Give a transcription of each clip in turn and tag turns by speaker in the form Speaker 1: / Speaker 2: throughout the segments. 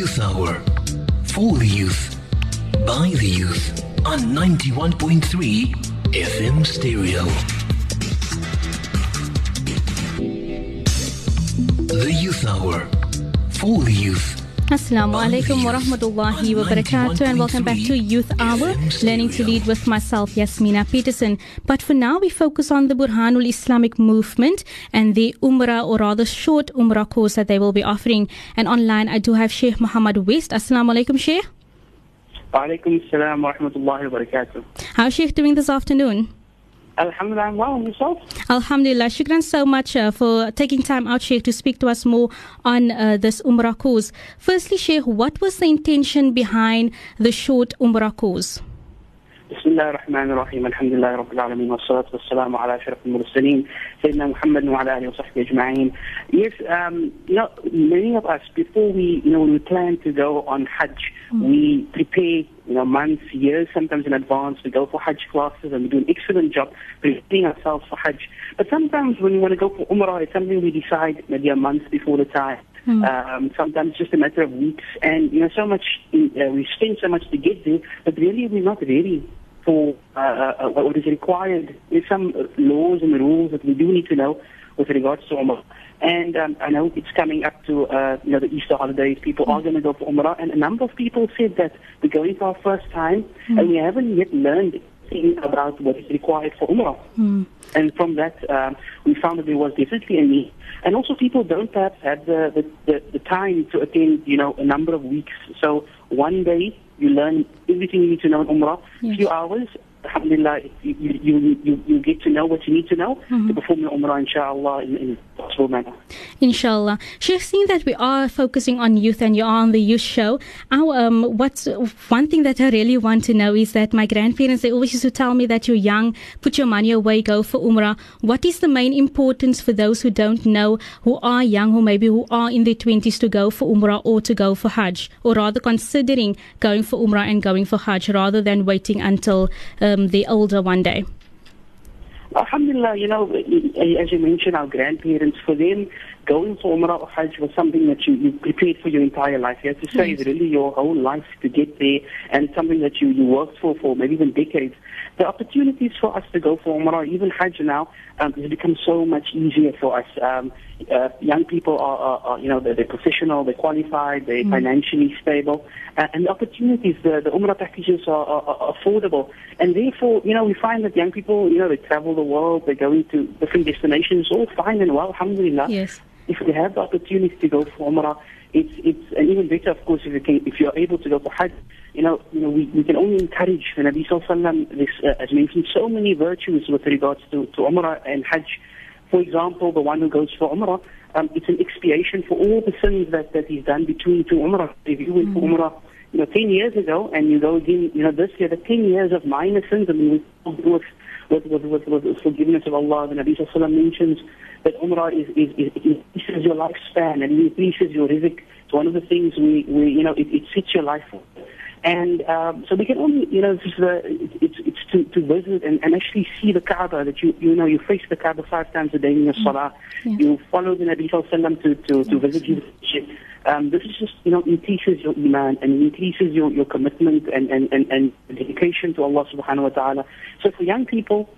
Speaker 1: Youth Hour. For the youth. By the youth. On 91.3 FM Stereo. The Youth Hour. For the youth.
Speaker 2: Assalamu alaikum wa rahmatullahi wa barakatuh and welcome back to Youth Hour, Learning to Lead with myself, Yasmina Peterson. But for now, we focus on the Boorhanol Islamic movement and the Umrah or rather short Umrah course that they will be offering. And online, I do have Sheikh Muhammad West. Assalamu alaikum, Sheikh.
Speaker 3: Alaikum salam wa rahmatullahi wa barakatuh.
Speaker 2: How's Sheikh doing this afternoon?
Speaker 3: Alhamdulillah, I'm well, and yourself?
Speaker 2: Alhamdulillah. Shukran so much uh, for taking time out, Sheikh, to speak to us more on uh, this Umrah course. Firstly, Sheikh, what was the intention behind the short Umrah course?
Speaker 3: بسم الله الرحمن الرحيم الحمد لله رب العالمين والصلاة والسلام على أشرف المرسلين سيدنا محمد وعلى آله وصحبه أجمعين Yes, um, you know, many of us, before we, you know, when we plan to go on Hajj, we prepare, you know, months, years, sometimes in advance. We go for Hajj classes and we do an excellent job preparing ourselves for Hajj. But sometimes when we want to go for Umrah, it's something we decide maybe a month before the time. Um, sometimes just a matter of weeks, and you know, so much uh, we spend so much to get there, but really we're not ready for uh, uh, what is required. There's some laws and rules that we do need to know with regards to Umrah. And um, I know it's coming up to uh, you know the Easter holidays. People are going to go for Umrah, and a number of people said that we're going for our first time, and we haven't yet learned anything about what is required for Umrah. And from that, um, we found that there was definitely a need. And also, people don't perhaps have the, the, the, the time to attend, you know, a number of weeks. So one day you learn everything you need to know in Umrah.
Speaker 2: Yes.
Speaker 3: few hours, alhamdulillah, you, you, you, you get to know what you need to know mm-hmm. to perform your Umrah, inshallah, in, manner.
Speaker 2: Inshallah. Sheikh, seeing that we are focusing on youth and you are on the youth show, our, um, what's one thing that I really want to know is that my grandparents, they always used to tell me that you're young, put your money away, go for Umrah. What is the main importance for those who don't know, who are young, who maybe who are in their 20s to go for Umrah or to go for Hajj, or rather considering going for Umrah and going for Hajj rather than waiting until um, they're older one day?
Speaker 3: Alhamdulillah, you know, as you mentioned, our grandparents, for them, going for Umrah or Hajj was something that you, you prepared for your entire life. You have to say
Speaker 2: Yes.
Speaker 3: really your whole life to get there and something that you, you worked for for maybe even decades. The opportunities for us to go for Umrah, even Hajj now, um, has become so much easier for us. Um, uh, young people are, are, are, you know, they're, they're professional, they're qualified, they're financially stable, uh, and the opportunities, the, the Umrah packages are, are, are affordable. And therefore, you know, we find that young people, you know, they travel the world, they go into different destinations, all fine and well, alhamdulillah
Speaker 2: Yes.
Speaker 3: if they have the opportunity to go for Umrah, it's it's and even better, of course, if you can, if you're able to go for Hajj. You know, you know, we, we can only encourage the Nabi Sallallahu. This uh, has mentioned so many virtues with regards to to Umrah and Hajj. For example, the one who goes for Umrah, um, it's an expiation for all the sins that that he's done between two Umrah. If you went for Umrah, you know, ten years ago, and you go again, you know, this year, the ten years of minor sins. I mean, with with with with, with forgiveness of Allah. The Nabi Sallallahu mentions that Umrah is, is, is it increases your lifespan and it increases your rizq. It's one of the things we, we you know, it, it fits your life. And um, so we can only, you know, is the, it, it's, it's to, to visit and, and actually see the Kaaba, that you, you know, you face the Kaaba five times a day in your salah.
Speaker 2: Yeah.
Speaker 3: You follow the Nabi Sallallahu to, to, to visit masjid. Um, this is just, you know, increases your iman and increases your, your commitment and, and, and, and dedication to Allah subhanahu wa ta'ala. So for young people,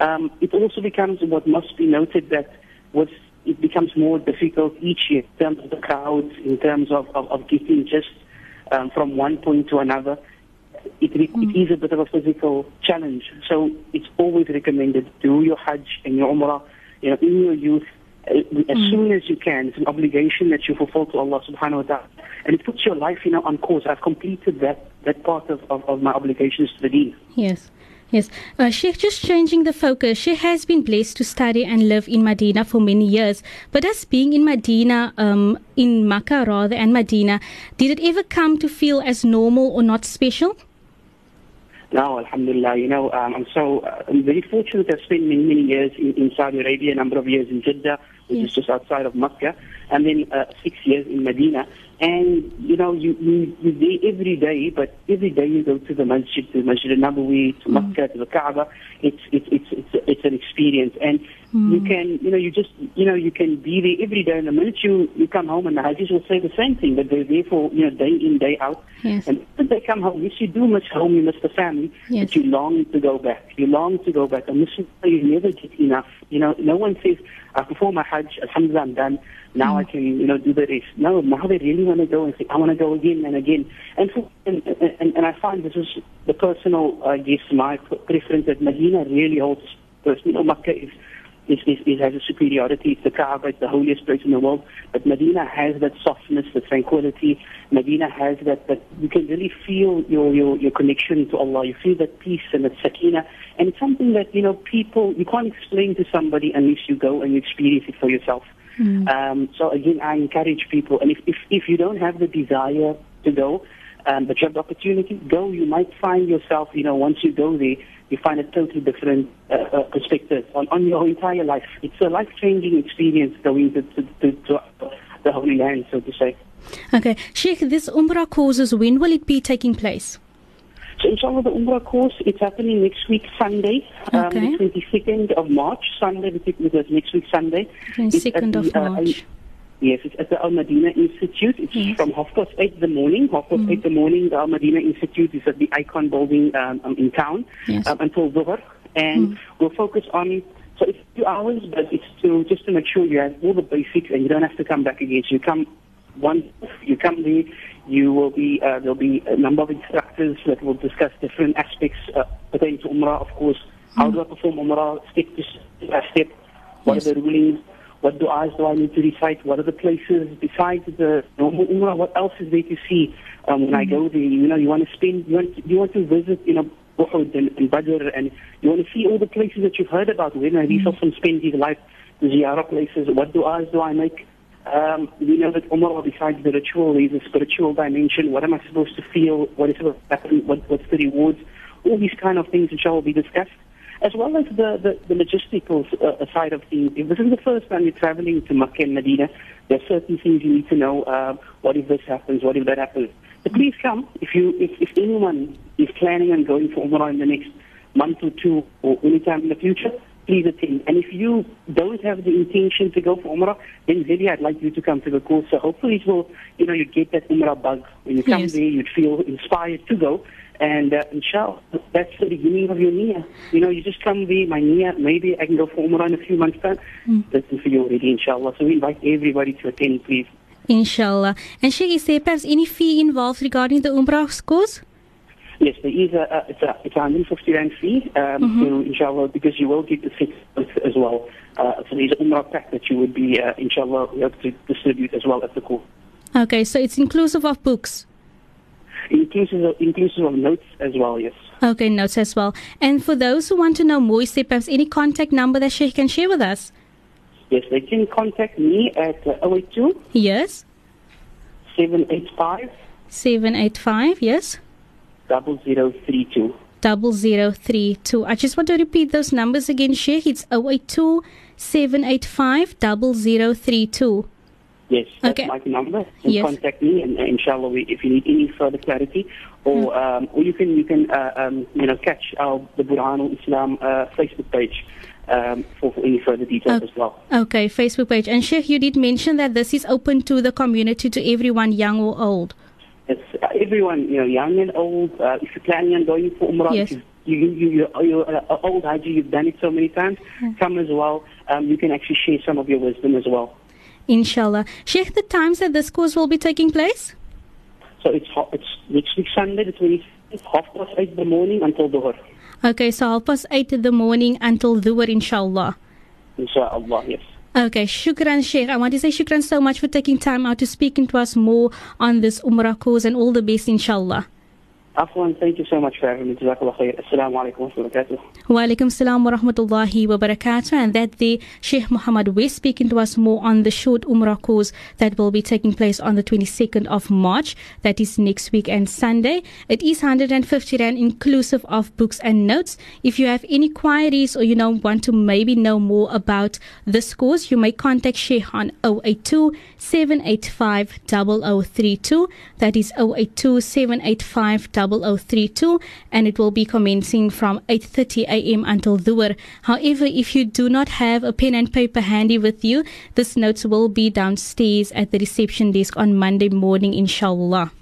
Speaker 3: um, it also becomes what must be noted that was it becomes more difficult each year in terms of the crowds, in terms of, of, of getting just um, from one point to another. It, re- it is a bit of a physical challenge. So it's always recommended do your Hajj and your Umrah you know, in your youth uh, as soon as you can. It's an obligation that you fulfill to Allah subhanahu wa ta'ala. And it puts your life you know, on course. I've completed that, that part of, of, of my obligations to the deen.
Speaker 2: Yes. Yes. Uh, Sheikh, just changing the focus. she has been blessed to study and live in Medina for many years. But as being in Medina, um, in Makkah rather, and Medina, did it ever come to feel as normal or not special?
Speaker 3: No, Alhamdulillah. You know, um, I'm so uh, I'm very fortunate. I've spent many, many years in, in Saudi Arabia, a number of years in Jeddah, which
Speaker 2: Yes.
Speaker 3: is just outside of Mecca, and then uh, six years in Medina. And you know, you you you there every day, but every day you go to the masjid, to the Masjid al-Nabawi, to Mecca, to the Kaaba. It's it's it's it's it's an experience. And You can, you know, you just, you know, you can be there every day. And the minute you, you come home, and the Hajis will say the same thing, that they're there for, you know, day in, day out.
Speaker 2: Yes.
Speaker 3: And when they come home, yes, you do miss home, you miss the family,
Speaker 2: Yes.
Speaker 3: but you long to go back. You long to go back. And this is why you never get enough. You know, no one says, uh, before my Hajj, Alhamdulillah, I'm done. Now I can, you know, do the rest. No, now they really want to go and say, I want to go again and again. And, for, and, and, and I find this is the personal, I guess, my preference that Medina really holds first. You know, Makkah is is, is, is has a superiority. It's the Kaaba, it's the holiest place in the world. But Medina has that softness, the tranquility. Medina has that, that you can really feel your, your, your connection to Allah. You feel that peace and that sakina. And it's something that, you know, people, you can't explain to somebody unless you go and you experience it for yourself. Um, so again, I encourage people, and if, if, if you don't have the desire to go, um, but you have the opportunity, go. You might find yourself, you know, once you go there, you find a totally different uh, uh, perspective on, on your entire life. It's a life-changing experience going to, to, to, to the Holy Land, so to say.
Speaker 2: Okay, Sheikh, this Umrah courses, when will it be taking place?
Speaker 3: So inshallah, the Umrah course, it's happening next week, Sunday, um,
Speaker 2: Okay.
Speaker 3: the 22nd of March, Sunday, the next week, Sunday. It's at
Speaker 2: 22nd of
Speaker 3: the, uh,
Speaker 2: March.
Speaker 3: Yes, it's at the Al Madina Institute. It's
Speaker 2: Yes.
Speaker 3: from half past eight in the morning. Half past eight in the morning, the Al Madina Institute is at the Icon Building um, um, in town
Speaker 2: Yes.
Speaker 3: um, until Dhuhr. And we'll focus on, so it's two hours, but it's to just to make sure you have all the basics and you don't have to come back again. So you come once, you come there, you will be, uh, there'll be a number of instructors that will discuss different aspects uh, pertaining to Umrah, of course. How do I perform Umrah step by step? What
Speaker 2: Yes.
Speaker 3: are the rulings? What du'as do I need to recite? What are the places besides the normal Umrah? What else is there to see um, when I go there? You know, you want to spend, you want, you want to visit, you know, Uhud and, and Badr, and you want to see all the places that you've heard about. When Nabi mm spends his life, the ziyarah places. What du'as do I make? Um, we know that Umrah, besides the ritual, is a spiritual dimension. What am I supposed to feel? What is supposed to happen? What, what's the rewards? All these kind of things, which will be discussed as well as the, the, the logistical uh, side of things. If this is the first time you're traveling to Makkah and Medina, there are certain things you need to know. Uh, what if this happens? What if that happens? So please come. If you, if, if anyone is planning on going for Umrah in the next month or two or any time in the future, please attend. And if you don't have the intention to go for Umrah, then really I'd like you to come to the course. So hopefully it will, you know, you'd get that Umrah bug. When you come
Speaker 2: Yes.
Speaker 3: there, you'd feel inspired to go. And uh, inshallah, that's the beginning of your niyyah. You know, you just come there, my niyyah, maybe I can go for Umrah in a few months' time. Listen for you already, inshallah. So we invite everybody to attend, please.
Speaker 2: Inshallah. And Sheikh, is there perhaps any fee involved regarding the Umrah course?
Speaker 3: Yes, there is a, it's a it's a 150 rand fee, um, to, inshallah, because you will get the six as well. Uh, so there's an umrah pack that you would be, uh, inshallah, able to distribute as well at the course.
Speaker 2: Okay, so it's inclusive of books.
Speaker 3: Inclusive of, inclusive of notes as well, yes.
Speaker 2: Okay, notes as well. And for those who want to know more, is there perhaps any contact number that she can share with us?
Speaker 3: Yes, they can contact me at uh, 082
Speaker 2: Yes,
Speaker 3: 785
Speaker 2: 785, yes,
Speaker 3: 0032.
Speaker 2: double zero three two. I just want to repeat those numbers again, Sheikh. It's 082 785 double zero three two.
Speaker 3: Yes, that's
Speaker 2: Okay.
Speaker 3: my number. And
Speaker 2: Yes.
Speaker 3: contact me, and uh, inshallah, we, if you need any further clarity, or
Speaker 2: Hmm.
Speaker 3: um, or you can you can uh, um, you know catch our the Burhan Islam uh, Facebook page um, for, for any further details
Speaker 2: Oh.
Speaker 3: as well.
Speaker 2: Okay, Facebook page. And Sheikh, you did mention that this is open to the community, to everyone, young or old.
Speaker 3: It's uh, everyone, you know, young and old. Uh, if you're planning on going for Umrah,
Speaker 2: Yes.
Speaker 3: you, you, you, you're, you're uh, old Haji, you've done it so many times, come as well. Um, you can actually share some of your wisdom as well.
Speaker 2: Inshallah. Sheikh, the times that this course will be taking place?
Speaker 3: So it's it's next week Sunday, the 26th, half past eight in the morning until Dhuhr.
Speaker 2: Okay, so half past 8 in the morning until Dhuhr, inshallah.
Speaker 3: Inshallah, yes.
Speaker 2: Okay, shukran, Sheikh. I want to say shukran so much for taking time out to speaking to us more on this Umrah course and all the best, inshallah.
Speaker 3: Afwan, thank you so much for having me. Jazakallah khair. Assalamu alaikum wa rahmatullahi
Speaker 2: Wa alaikum salam wa rahmatullahi wa barakatuh. And that day, Sheikh Muhammad West speaking to us more on the short Umrah course that will be taking place on the 22nd of March. That is next week and Sunday. It is 150 Rand inclusive of books and notes. If you have any queries or you know want to maybe know more about this course, you may contact Sheikh on 082 785 0032. That is 082 785 0032 and it will be commencing from 8.30 a.m. until Dhuhr. However, if you do not have a pen and paper handy with you, this notes will be downstairs at the reception desk on Monday morning, inshallah.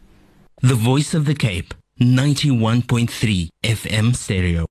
Speaker 4: The Voice of the Cape, 91.3 FM stereo.